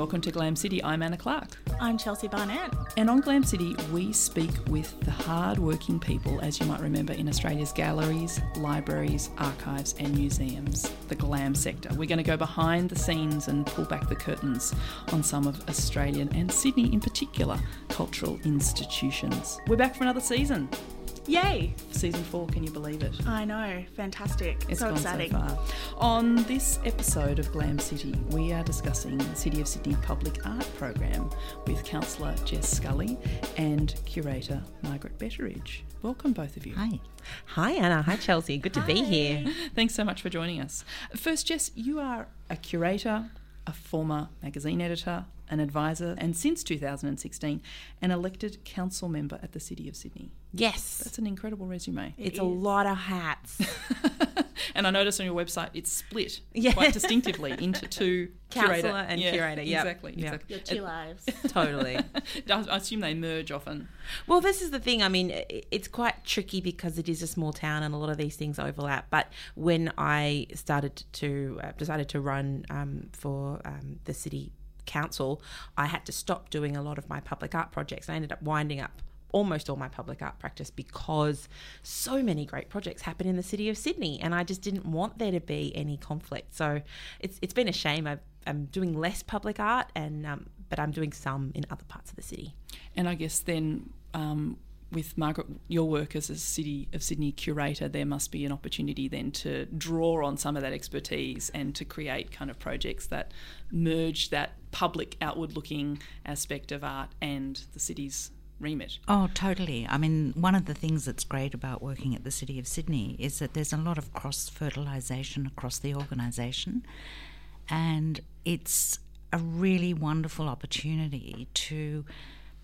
welcome to Glam City. I'm Anna Clark. I'm Chelsea Barnett. And on Glam City, we speak with the hard-working people, as you might remember, in Australia's galleries, libraries, archives, and museums, the glam sector. We're going to go behind the scenes and pull back the curtains on some of Australian and Sydney in particular cultural institutions. We're back for another season. Yay! Season four, can you believe it? I know, fantastic. It's so gone exciting. so far. On this episode of Glam City, we are discussing the City of Sydney Public Art Program with Councillor Jess Scully and curator Margaret Betteridge. Welcome, both of you. Hi. Hi, Anna. Hi, Chelsea. Good to be here. Thanks so much for joining us. First, Jess, you are a curator, a former magazine editor, an advisor, and since 2016, an elected council member at the City of Sydney. Yes. That's an incredible resume. It's a lot of hats. and I noticed on your website it's split Yeah. quite distinctively into two Councillor curator and Yeah, curator, yep. Exactly. Yeah. exactly. Your two lives. totally. I I assume they merge often. Well, this is the thing. I mean, it's quite tricky because it is a small town and a lot of these things overlap. But when I started to uh, decided to run um, for um, the city council, I had to stop doing a lot of my public art projects. I ended up winding up almost all my public art practice because so many great projects happen in the city of Sydney, and I just didn't want there to be any conflict. So it's it's been a shame. I've, I'm doing less public art, and um, but I'm doing some in other parts of the city. And I guess then um, with Margaret, your work as a City of Sydney curator, there must be an opportunity then to draw on some of that expertise and to create kind of projects that merge that public outward looking aspect of art and the city's remit. Oh, totally. I mean, one of the things that's great about working at the City of Sydney is that there's a lot of cross fertilisation across the organisation, and it's a really wonderful opportunity to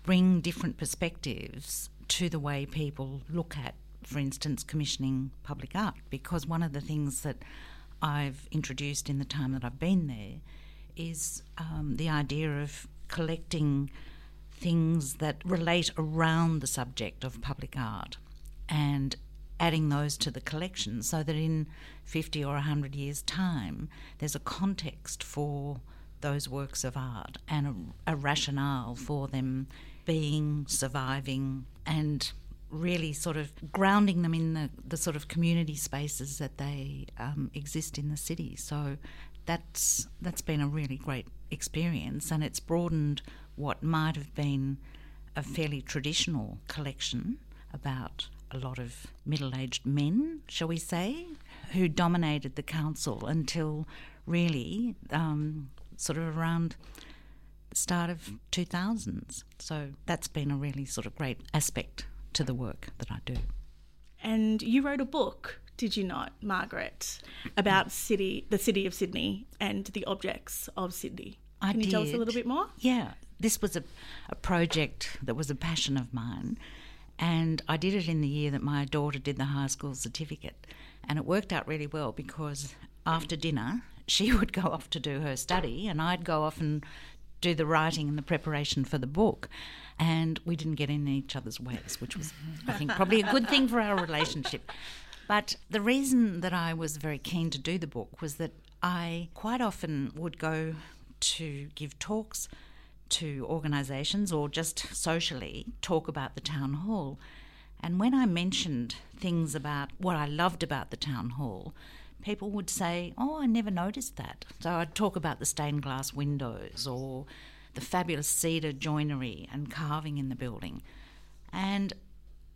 bring different perspectives to the way people look at, for instance, commissioning public art. Because one of the things that I've introduced in the time that I've been there is um, the idea of collecting things that relate around the subject of public art and adding those to the collection so that in 50 or 100 years' time there's a context for those works of art and a, a rationale for them being, surviving, and really sort of grounding them in the, the sort of community spaces that they um, exist in the city. So that's that's been a really great experience, and it's broadened what might have been a fairly traditional collection about a lot of middle-aged men, shall we say, who dominated the council until really um, sort of around the start of 2000s. So that's been a really sort of great aspect to the work that I do. And you wrote a book, did you not, Margaret, about city, the city of Sydney and the objects of Sydney? I Can you tell us a little bit more? Yeah, this was a, a project that was a passion of mine, and I did it in the year that my daughter did the high school certificate. And it worked out really well because after dinner, she would go off to do her study, and I'd go off and do the writing and the preparation for the book. And we didn't get in each other's ways, which was, I think, probably a good thing for our relationship. But the reason that I was very keen to do the book was that I quite often would go to give talks to organisations or just socially talk about the town hall. And when I mentioned things about what I loved about the town hall, people would say, Oh, I never noticed that. So I'd talk about the stained glass windows or the fabulous cedar joinery and carving in the building. And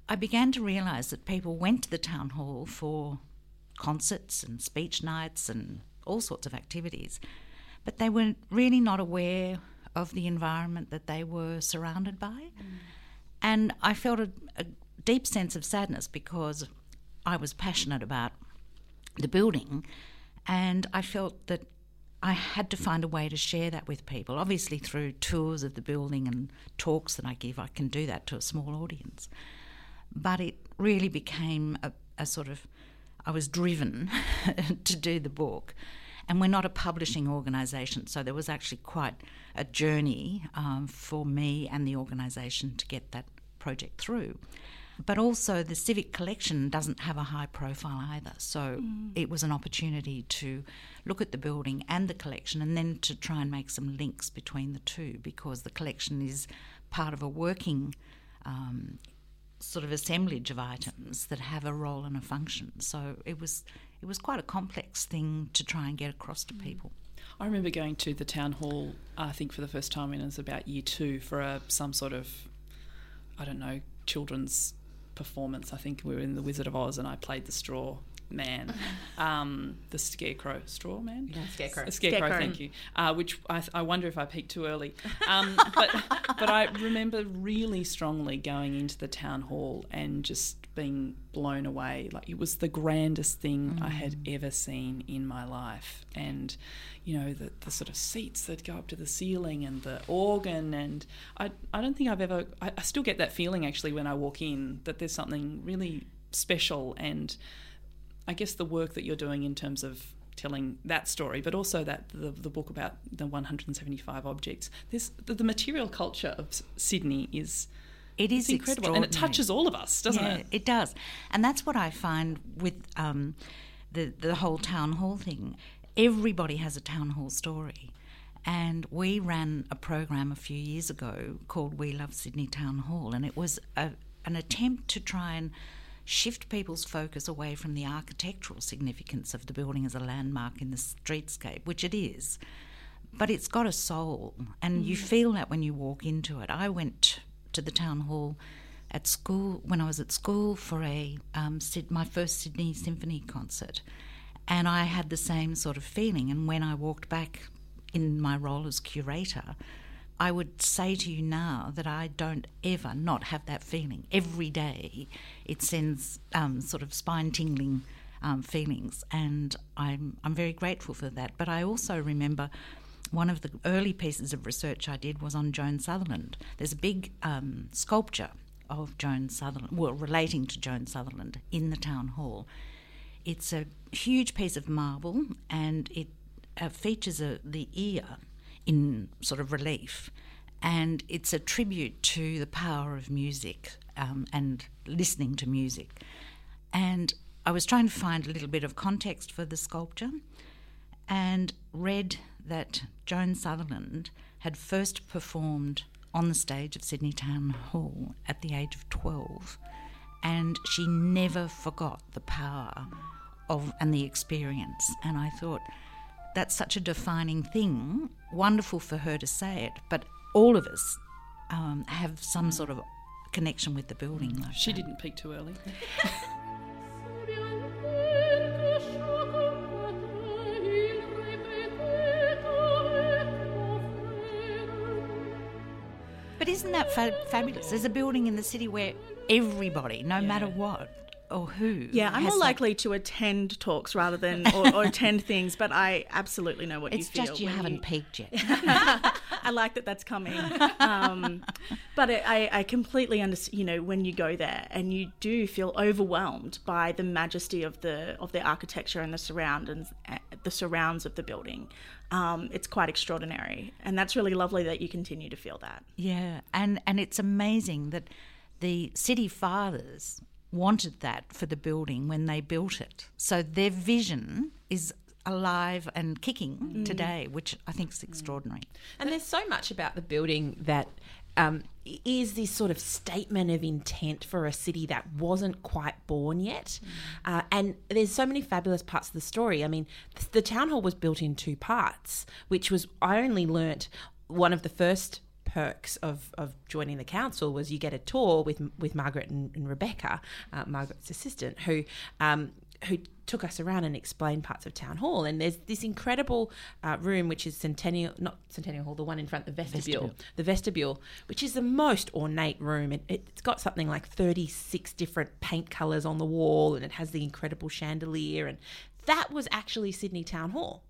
I began to realise that people went to the town hall for concerts and speech nights and all sorts of activities, but they were really not aware of the environment that they were surrounded by. Mm. And I felt a, a deep sense of sadness because I was passionate about the building and I felt that I had to find a way to share that with people. Obviously, through tours of the building and talks that I give, I can do that to a small audience. But it really became a, a sort of, I was driven to do the book. And we're not a publishing organisation, so there was actually quite a journey um, for me and the organisation to get that project through. but also the civic collection doesn't have a high profile either. So it was an opportunity to look at the building and the collection and then to try and make some links between the two because the collection is part of a working um, sort of assemblage of items that have a role and a function. So it was it was quite a complex thing to try and get across to people. I remember going to the town hall, I think for the first time when I was about year two for a, some sort of, I don't know, children's performance. I think we were in The Wizard of Oz and I played the straw man, um, the scarecrow, straw man? Yeah, scarecrow. Scarecrow, Scarecrow. thank you. Uh, which I, I wonder if I peaked too early. Um, but, but I remember really strongly going into the town hall and just being blown away. Like it was the grandest thing I had ever seen in my life. And, you know, the, the sort of seats that go up to the ceiling and the organ. And I, I don't think I've ever, I, I still get that feeling actually when I walk in that there's something really special and I guess the work that you're doing in terms of telling that story, but also that the, the book about the 175 objects. This the, the material culture of Sydney is It is incredible, and it touches all of us, doesn't yeah, it? it does, and that's what I find with um, the the whole town hall thing. Everybody has a town hall story, and we ran a program a few years ago called "We Love Sydney Town Hall," and it was a, an attempt to try and shift people's focus away from the architectural significance of the building as a landmark in the streetscape, which it is, but it's got a soul, and you feel that when you walk into it. I went to the town hall at school when I was at school for a um, my first Sydney Symphony concert, and I had the same sort of feeling. And when I walked back in my role as curator, I would say to you now that I don't ever not have that feeling. Every day, it sends um, sort of spine tingling um, feelings, and I'm I'm very grateful for that. But I also remember one of the early pieces of research I did was on Joan Sutherland. There's a big um, sculpture of Joan Sutherland, well, relating to Joan Sutherland in the town hall. It's a huge piece of marble, and it uh, features a, the ear in sort of relief, and it's a tribute to the power of music um, and listening to music. And I was trying to find a little bit of context for the sculpture, and read that Joan Sutherland had first performed on the stage of Sydney Town Hall at the age of 12 and she never forgot the power of and the experience and I thought that's such a defining thing wonderful for her to say it but all of us um, have some sort of connection with the building like She that. didn't peak too early. But isn't that fa- fabulous? There's a building in the city where everybody, no matter what or who, Yeah, I'm more that- likely to attend talks rather than or, or attend things, but I absolutely know what It's you feel. It's just you haven't peaked yet. I like that that's coming. Um, but it, I, I completely understand. You know, when you go there and you do feel overwhelmed by the majesty of the of the architecture and the surroundings, uh, the surrounds of the building, um, it's quite extraordinary, and that's really lovely that you continue to feel that. Yeah, and and it's amazing that the city fathers wanted that for the building when they built it. So their vision is alive and kicking today, which I think is extraordinary. And there's so much about the building that um, is this sort of statement of intent for a city that wasn't quite born yet. Uh, and there's so many fabulous parts of the story. I mean, the town hall was built in two parts, which was, I only learnt one of the first perks of, of joining the council was you get a tour with with Margaret and, and Rebecca, uh, Margaret's assistant, who um, who took us around and explained parts of town hall. And there's this incredible uh, room which is Centennial, not Centennial Hall, the one in front, the vestibule, Vestibule. the vestibule, which is the most ornate room. It, it's got something like 36 different paint colours on the wall, and it has the incredible chandelier, and that was actually Sydney Town Hall.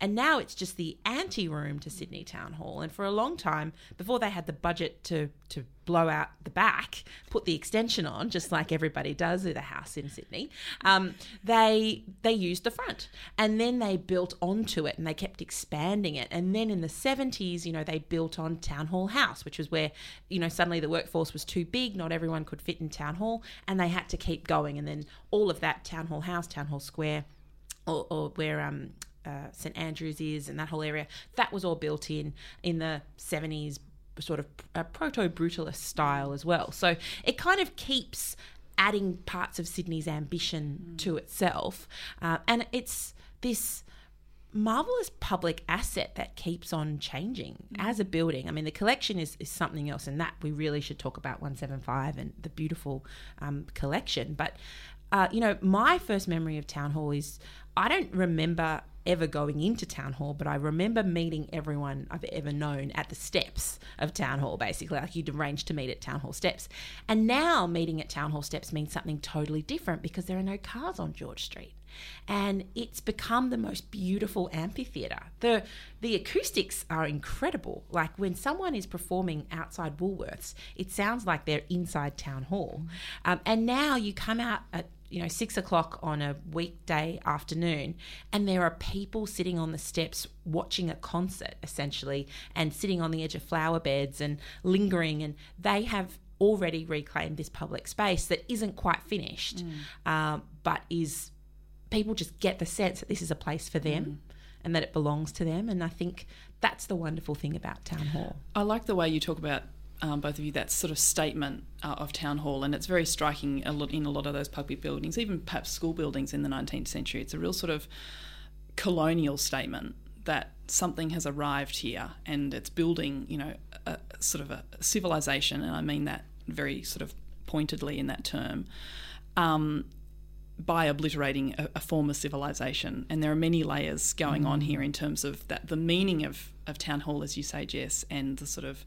And now it's just the anti room to Sydney Town Hall. And for a long time, before they had the budget to, to blow out the back, put the extension on, just like everybody does with a house in Sydney, um, they, they used the front. And then they built onto it and they kept expanding it. And then in the 70s, you know, they built on Town Hall House, which was where, you know, suddenly the workforce was too big, not everyone could fit in Town Hall, and they had to keep going. And then all of that Town Hall House, Town Hall Square, or, or where um, uh, St Andrews is and that whole area, that was all built in in the 70s, sort of a proto brutalist style as well. So it kind of keeps adding parts of Sydney's ambition mm. to itself. Uh, and it's this marvelous public asset that keeps on changing mm. as a building. I mean, the collection is, is something else, and that we really should talk about 175 and the beautiful um, collection. But, uh, you know, my first memory of Town Hall is I don't remember ever going into town hall, but I remember meeting everyone I've ever known at the steps of town hall, basically. Like you'd arrange to meet at town hall steps. And now meeting at town hall steps means something totally different because there are no cars on George Street. And it's become the most beautiful amphitheatre. The the acoustics are incredible. Like when someone is performing outside Woolworths, it sounds like they're inside town hall. Um, and now you come out at you know, six o'clock on a weekday afternoon, and there are people sitting on the steps watching a concert essentially and sitting on the edge of flower beds and lingering, and they have already reclaimed this public space that isn't quite finished, mm. um, but is people just get the sense that this is a place for them. Mm. And that it belongs to them. And I think that's the wonderful thing about Town Hall. I like the way you talk about um, both of you, that sort of statement uh, of town hall, and it's very striking a lot in a lot of those public buildings, even perhaps school buildings in the 19th century. It's a real sort of colonial statement that something has arrived here and it's building, you know, a, sort of a civilization, and I mean that very sort of pointedly in that term. Um, by obliterating a, a, former civilization. And there are many layers going mm. on here in terms of that the meaning of, of town hall, as you say, Jess, and the sort of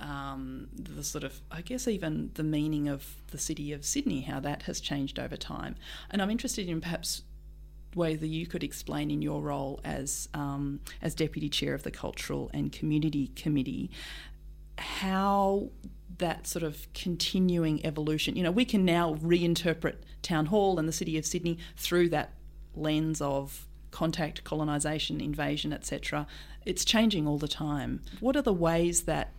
um, the sort of, I guess, even the meaning of the city of Sydney, how that has changed over time. And I'm interested in perhaps whether you could explain in your role as um, as deputy chair of the cultural and community committee how that sort of continuing evolution. You know, we can now reinterpret town hall and the city of Sydney through that lens of contact, colonisation, invasion, etc. It's changing all the time. What are the ways that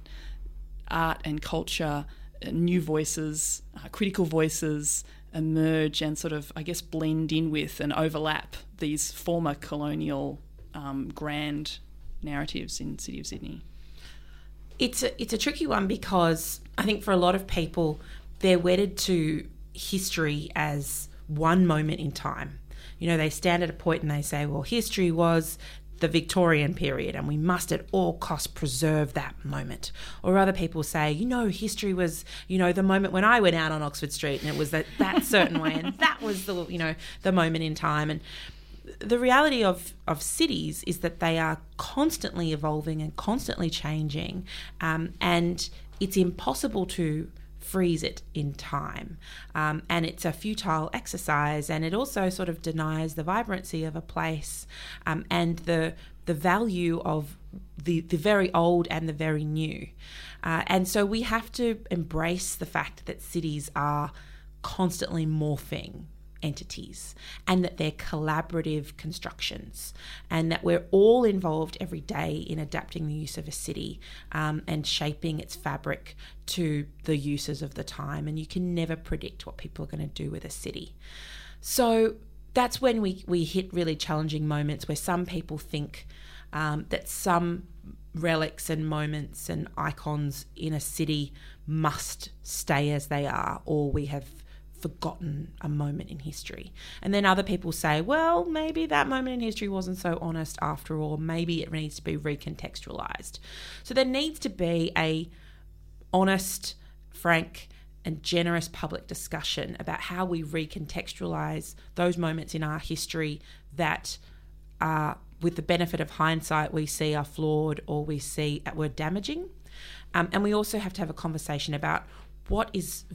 art and culture, uh, new voices, uh, critical voices emerge and sort of, I guess, blend in with and overlap these former colonial um, grand narratives in City of Sydney? It's a, it's a tricky one because I think for a lot of people, they're wedded to history as one moment in time. You know, they stand at a point and they say, well, history was the Victorian period and we must at all costs preserve that moment. Or other people say, you know, history was, you know, the moment when I went out on Oxford Street and it was that, that certain way and that was the, you know, the moment in time. And the reality of, of cities is that they are constantly evolving and constantly changing. Um, and it's impossible to freeze it in time. Um, and it's a futile exercise, and it also sort of denies the vibrancy of a place um, and the the value of the the very old and the very new. Uh, and so we have to embrace the fact that cities are constantly morphing entities and that they're collaborative constructions and that we're all involved every day in adapting the use of a city um, and shaping its fabric to the uses of the time. And you can never predict what people are going to do with a city. So that's when we, we hit really challenging moments where some people think um, that some relics and moments and icons in a city must stay as they are or we have forgotten a moment in history. And then other people say, well, maybe that moment in history wasn't so honest after all. Maybe it needs to be recontextualized. So there needs to be a honest, frank, and generous public discussion about how we recontextualize those moments in our history that are, with the benefit of hindsight, we see are flawed or we see were damaging. Um, and we also have to have a conversation about what is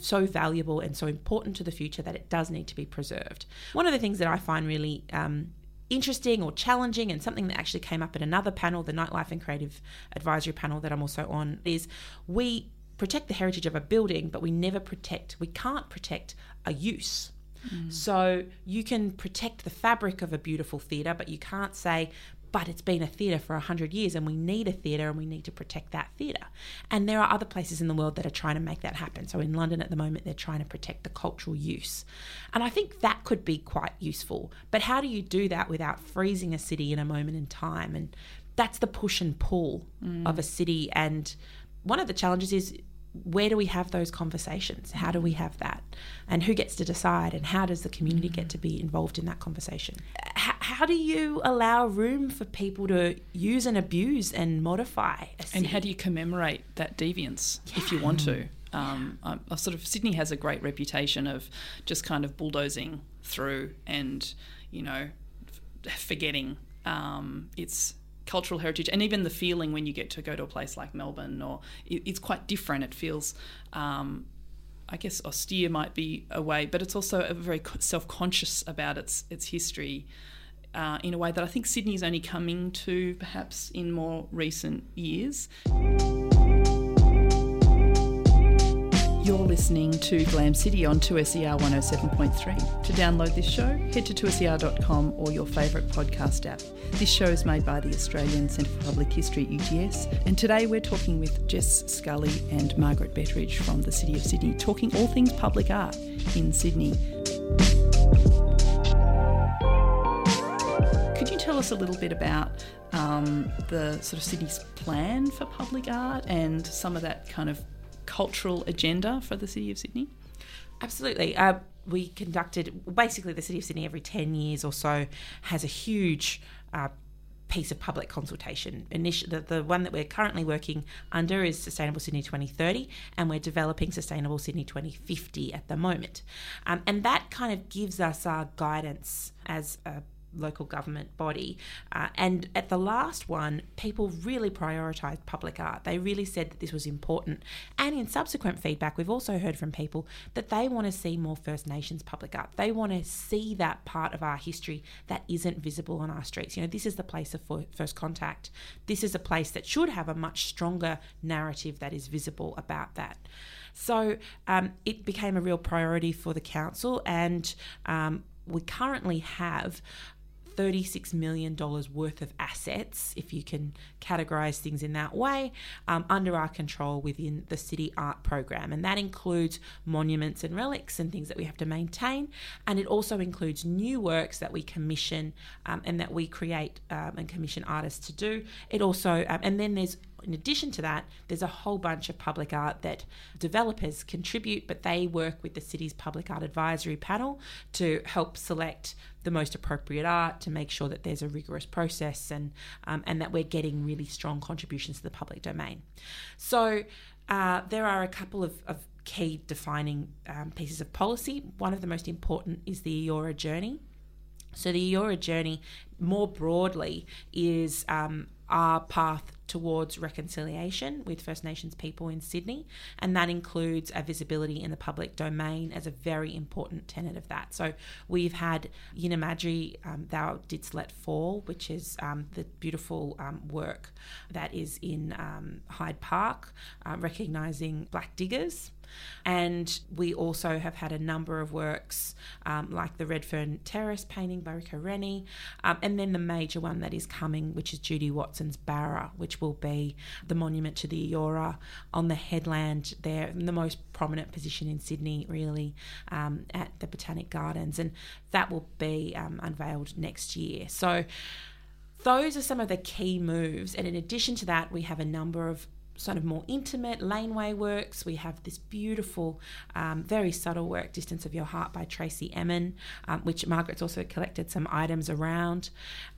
so valuable and so important to the future that it does need to be preserved. One of the things that I find really um, interesting or challenging and something that actually came up at another panel, the Nightlife and Creative Advisory panel that I'm also on, is we protect the heritage of a building, but we never protect, we can't protect a use. Mm. So you can protect the fabric of a beautiful theatre, but you can't say, but it's been a theatre for 100 years and we need a theatre and we need to protect that theatre. And there are other places in the world that are trying to make that happen. So in London at the moment, they're trying to protect the cultural use. And I think that could be quite useful. But how do you do that without freezing a city in a moment in time? And that's the push and pull mm. of a city. And one of the challenges is where do we have those conversations? How do we have that? And who gets to decide? And how does the community get to be involved in that conversation? H- how do you allow room for people to use and abuse and modify? And how do you commemorate that deviance yeah. if you want to? Um, I, sort of Sydney has a great reputation of just kind of bulldozing through and you know f- forgetting um, its cultural heritage and even the feeling when you get to go to a place like Melbourne or it, it's quite different. It feels, um, I guess, austere might be a way, but it's also very self conscious about its its history. Uh, in a way that I think Sydney is only coming to perhaps in more recent years. You're listening to Glam City on 2SER 107.3. To download this show, head to 2SER.com or your favourite podcast app. This show is made by the Australian Centre for Public History UTS, and today we're talking with Jess Scully and Margaret Betteridge from the City of Sydney, talking all things public art in Sydney. Us a little bit about um, the sort of city's plan for public art and some of that kind of cultural agenda for the City of Sydney? Absolutely. Uh, we conducted basically the City of Sydney every 10 years or so has a huge uh, piece of public consultation. the, the one that we're currently working under is Sustainable Sydney 2030, and we're developing Sustainable Sydney 2050 at the moment. Um, and that kind of gives us our guidance as a local government body. Uh, and at the last one, people really prioritised public art. They really said that this was important. And in subsequent feedback, we've also heard from people that they want to see more First Nations public art. They want to see that part of our history that isn't visible on our streets. You know, this is the place of first contact. This is a place that should have a much stronger narrative that is visible about that. So um, it became a real priority for the council, and um, we currently have $36 million worth of assets, if you can categorise things in that way, um, under our control within the City Art Program. And that includes monuments and relics and things that we have to maintain. And it also includes new works that we commission um, and that we create um, and commission artists to do. It also, um, and then there's in addition to that, there's a whole bunch of public art that developers contribute, but they work with the city's public art advisory panel to help select the most appropriate art to make sure that there's a rigorous process and um, and that we're getting really strong contributions to the public domain. So uh, there are a couple of, of key defining um, pieces of policy. One of the most important is the Eora journey. So the Eora journey, more broadly, is um, our path towards reconciliation with First Nations people in Sydney, and that includes a visibility in the public domain as a very important tenet of that. So we've had Yininmadyemi, um, Thou Didst Let Fall, which is um, the beautiful um, work that is in um, Hyde Park, uh, recognising black diggers. And we also have had a number of works um, like the Redfern Terrace painting by Reko Rennie, um, and then the major one that is coming, which is Judy Watson's Barra, which will be the monument to the Eora on the headland there, in the most prominent position in Sydney, really, um, at the Botanic Gardens. And that will be um, unveiled next year. So, those are some of the key moves. And in addition to that, we have a number of sort of more intimate laneway works. We have this beautiful, um, very subtle work, Distance of Your Heart by Tracey Emin, um, which Margaret's also collected some items around.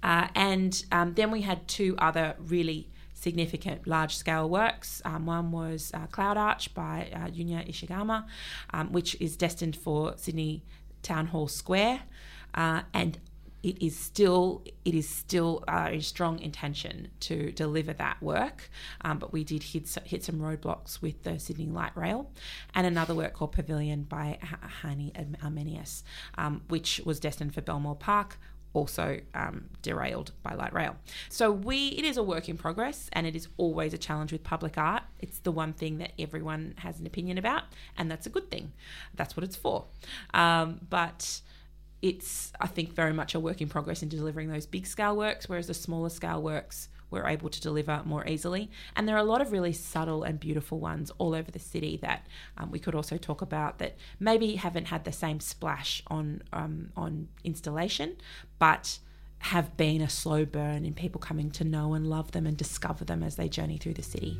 Uh, and um, then we had two other really significant large scale works. Um, one was uh, Cloud Arch by uh, Junya Ishigami, um, which is destined for Sydney Town Hall Square. Uh, and it is still it is still uh, a strong intention to deliver that work, um, but we did hit hit some roadblocks with the Sydney Light Rail, and another work called Pavilion by Hany Armanious, um, which was destined for Belmore Park. also um, derailed by light rail. So we it is a work in progress and it is always a challenge with public art. It's the one thing that everyone has an opinion about and that's a good thing. That's what it's for. Um, but it's I think very much a work in progress in delivering those big scale works, whereas the smaller scale works we're able to deliver more easily. And there are a lot of really subtle and beautiful ones all over the city that um, we could also talk about that maybe haven't had the same splash on um, on installation, but have been a slow burn in people coming to know and love them and discover them as they journey through the city.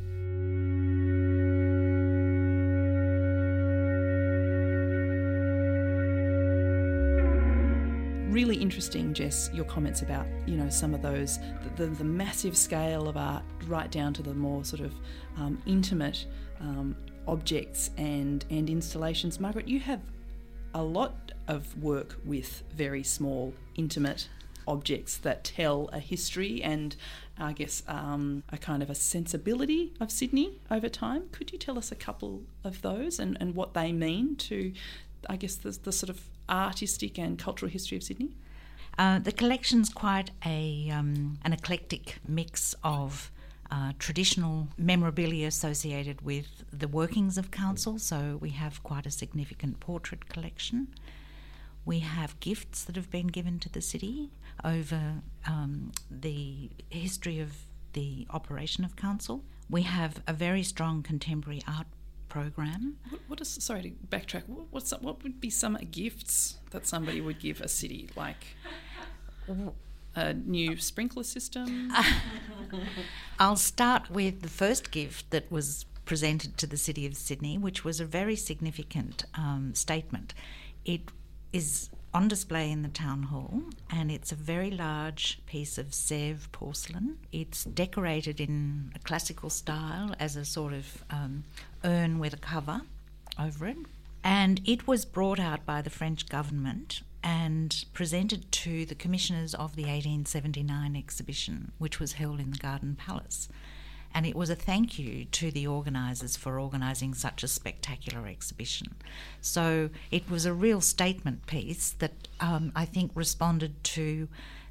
Really interesting, Jess, your comments about you know some of those the, the, the massive scale of art, right down to the more sort of um, intimate um, objects and and installations. Margaret, you have a lot of work with very small, intimate objects that tell a history and I guess um, a kind of a sensibility of Sydney over time. Could you tell us a couple of those and, and what they mean to, I guess, the, the sort of artistic and cultural history of Sydney? Uh, the collection's quite a um, an eclectic mix of uh, traditional memorabilia associated with the workings of council. So we have quite a significant portrait collection. We have gifts that have been given to the city over um, the history of the operation of council. We have a very strong contemporary art program. What, what is sorry to backtrack? What, what's what would be some gifts that somebody would give a city like? A new sprinkler system? I'll start with the first gift that was presented to the City of Sydney, which was a very significant um, statement. It is on display in the town hall, and it's a very large piece of Sèvres porcelain. It's decorated in a classical style as a sort of um, urn with a cover over it. And it was brought out by the French government and presented to the commissioners of the 1879 exhibition, which was held in the Garden Palace. And it was a thank you to the organisers for organising such a spectacular exhibition. So it was a real statement piece that um, I think responded to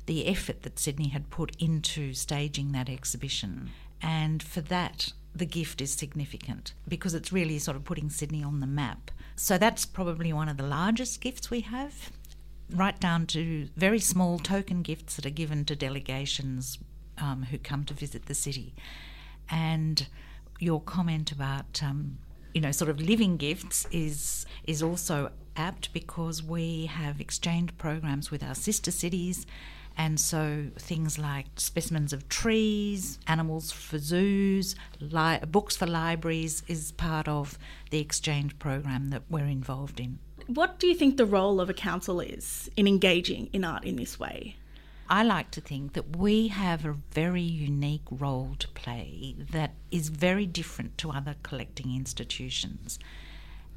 the effort that Sydney had put into staging that exhibition. And for that, the gift is significant because it's really sort of putting Sydney on the map. So that's probably one of the largest gifts we have, right down to very small token gifts that are given to delegations um, who come to visit the city. And your comment about um, you know sort of living gifts is is also apt because we have exchange programs with our sister cities and so things like specimens of trees, animals for zoos, li- books for libraries is part of the exchange program that we're involved in. What do you think the role of a council is in engaging in art in this way? I like to think that we have a very unique role to play that is very different to other collecting institutions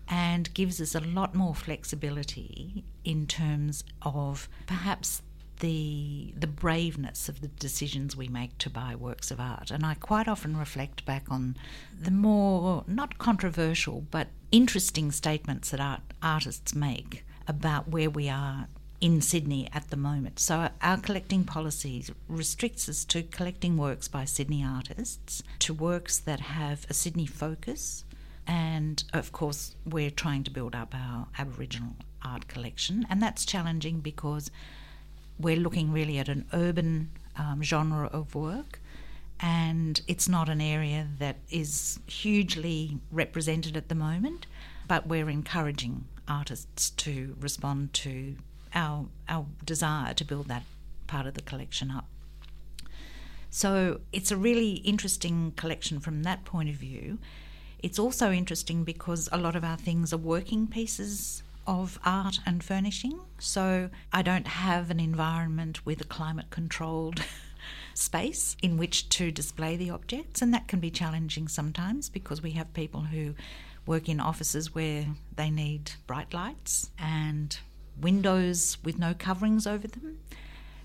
and gives us a lot more flexibility in terms of perhaps the the braveness of the decisions we make to buy works of art. And I quite often reflect back on the more not controversial but interesting statements that art, artists make about where we are in Sydney at the moment. So our collecting policy restricts us to collecting works by Sydney artists, to works that have a Sydney focus, and of course we're trying to build up our Aboriginal art collection, and that's challenging because we're looking really at an urban um, genre of work, and it's not an area that is hugely represented at the moment, but we're encouraging artists to respond to our our desire to build that part of the collection up. So it's a really interesting collection from that point of view. It's also interesting because a lot of our things are working pieces of art and furnishing. So I don't have an environment with a climate controlled space in which to display the objects, and that can be challenging sometimes because we have people who work in offices where they need bright lights and windows with no coverings over them.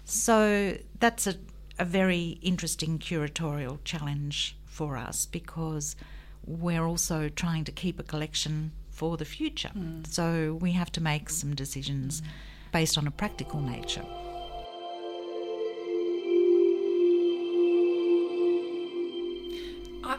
So that's a, a very interesting curatorial challenge for us because we're also trying to keep a collection for the future. Mm. So we have to make some decisions mm. based on a practical nature.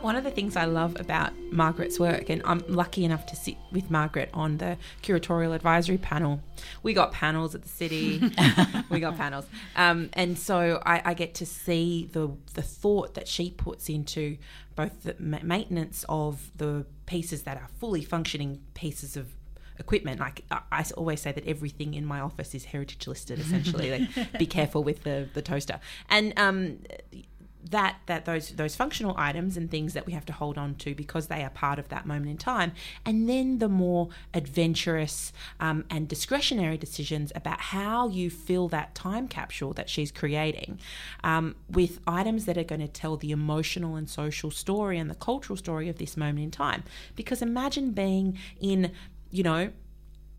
One of the things I love about Margaret's work, and I'm lucky enough to sit with Margaret on the curatorial advisory panel. We got panels at the city, we got panels, um, and so I, I get to see the the thought that she puts into both the ma- maintenance of the pieces that are fully functioning pieces of equipment. Like I, I always say that everything in my office is heritage listed. Essentially, like be careful with the the toaster and um, that that those those functional items and things that we have to hold on to because they are part of that moment in time, and then the more adventurous um, and discretionary decisions about how you fill that time capsule that she's creating um, with items that are going to tell the emotional and social story and the cultural story of this moment in time. Because imagine being in you know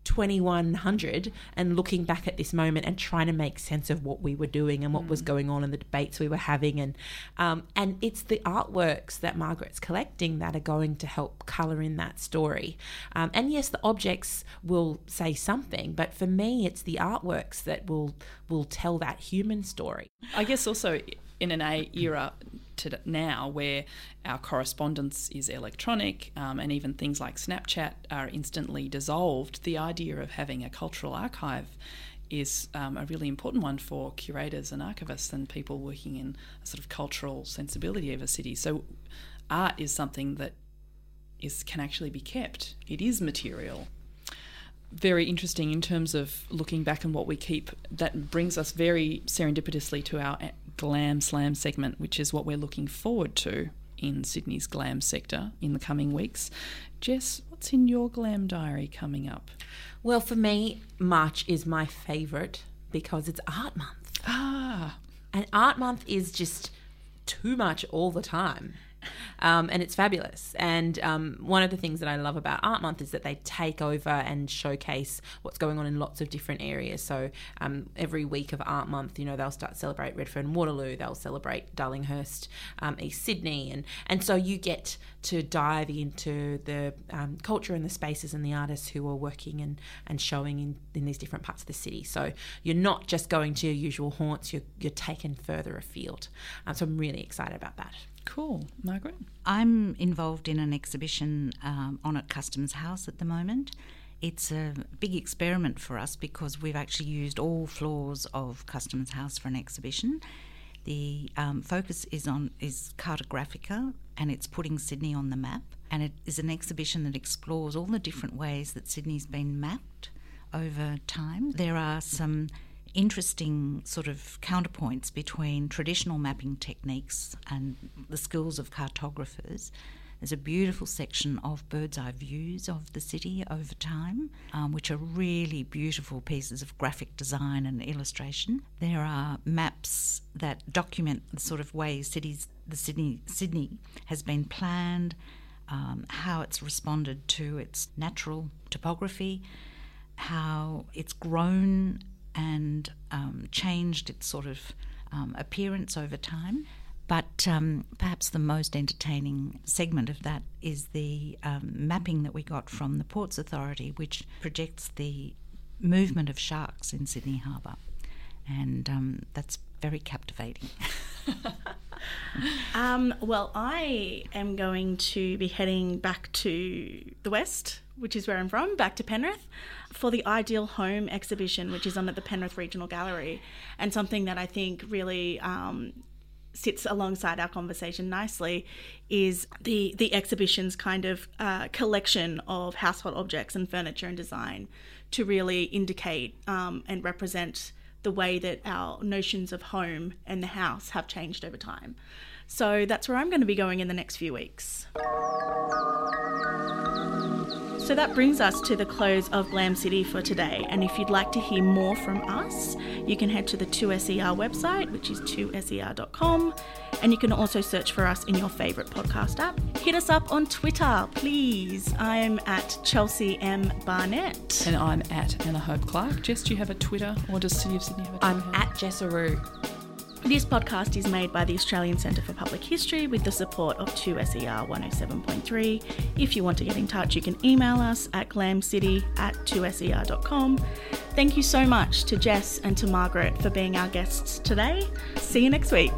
2100 and looking back at this moment and trying to make sense of what we were doing and what was going on and the debates we were having and um, and it's the artworks that Margaret's collecting that are going to help color in that story. Um, and yes the objects will say something but for me it's the artworks that will will tell that human story. I guess also in an a era to now where our correspondence is electronic um, and even things like Snapchat are instantly dissolved, the idea of having a cultural archive is um, a really important one for curators and archivists and people working in a sort of cultural sensibility of a city. So, art is something that is can actually be kept. It is material very interesting in terms of looking back and what we keep. That brings us very serendipitously to our Glam Slam segment, which is what we're looking forward to in Sydney's glam sector in the coming weeks. Jess, what's in your glam diary coming up? well for me March is my favorite because it's art month Ah, and art month is just too much all the time um, and it's fabulous. And um, one of the things that i love about art month is that they take over and showcase what's going on in lots of different areas. So um, every week of art month you know they'll start celebrate redfern waterloo they'll celebrate darlinghurst um, east sydney. And, and so you get to dive into the um, culture and the spaces and the artists who are working and, and showing in, in these different parts of the city. So you're not just going to your usual haunts you're, you're taken further afield. Um, so i'm really excited about that cool. Margaret? I'm involved in an exhibition um, on at Customs House at the moment. It's a big experiment for us because we've actually used all floors of Customs House for an exhibition. The um, focus is on is Cartographica, and it's putting Sydney on the map. And it is an exhibition that explores all the different ways that Sydney's been mapped over time. There are some interesting sort of counterpoints between traditional mapping techniques and the skills of cartographers. There's a beautiful section of bird's eye views of the city over time, um, which are really beautiful pieces of graphic design and illustration. There are maps that document the sort of way cities, the Sydney Sydney has been planned, um, how it's responded to its natural topography, how it's grown and um, changed its sort of um, appearance over time. But um, perhaps the most entertaining segment of that is the um, mapping that we got from the Ports Authority, which projects the movement of sharks in Sydney Harbour. And um, that's very captivating. Um, well, I am going to be heading back to the west, which is where I'm from, back to Penrith, for the Ideal Home exhibition, which is on at the Penrith Regional Gallery, and something that I think really um, sits alongside our conversation nicely is the the exhibition's kind of uh, collection of household objects and furniture and design to really indicate um, and represent the way that our notions of home and the house have changed over time. So that's where I'm going to be going in the next few weeks. So that brings us to the close of Glam City for today. And if you'd like to hear more from us, you can head to the 2SER website, which is 2ser.com. And you can also search for us in your favourite podcast app. Hit us up on Twitter, please. I'm at Chelsea M. Barnett. And I'm at Anna Hope Clark. Jess, do you have a Twitter or does City of Sydney have a Twitter? I'm at Jessaroo. This podcast is made by the Australian Centre for Public History with the support of 2SER 107.3. If you want to get in touch, you can email us at glamcity at 2ser.com. Thank you so much to Jess and to Margaret for being our guests today. See you next week.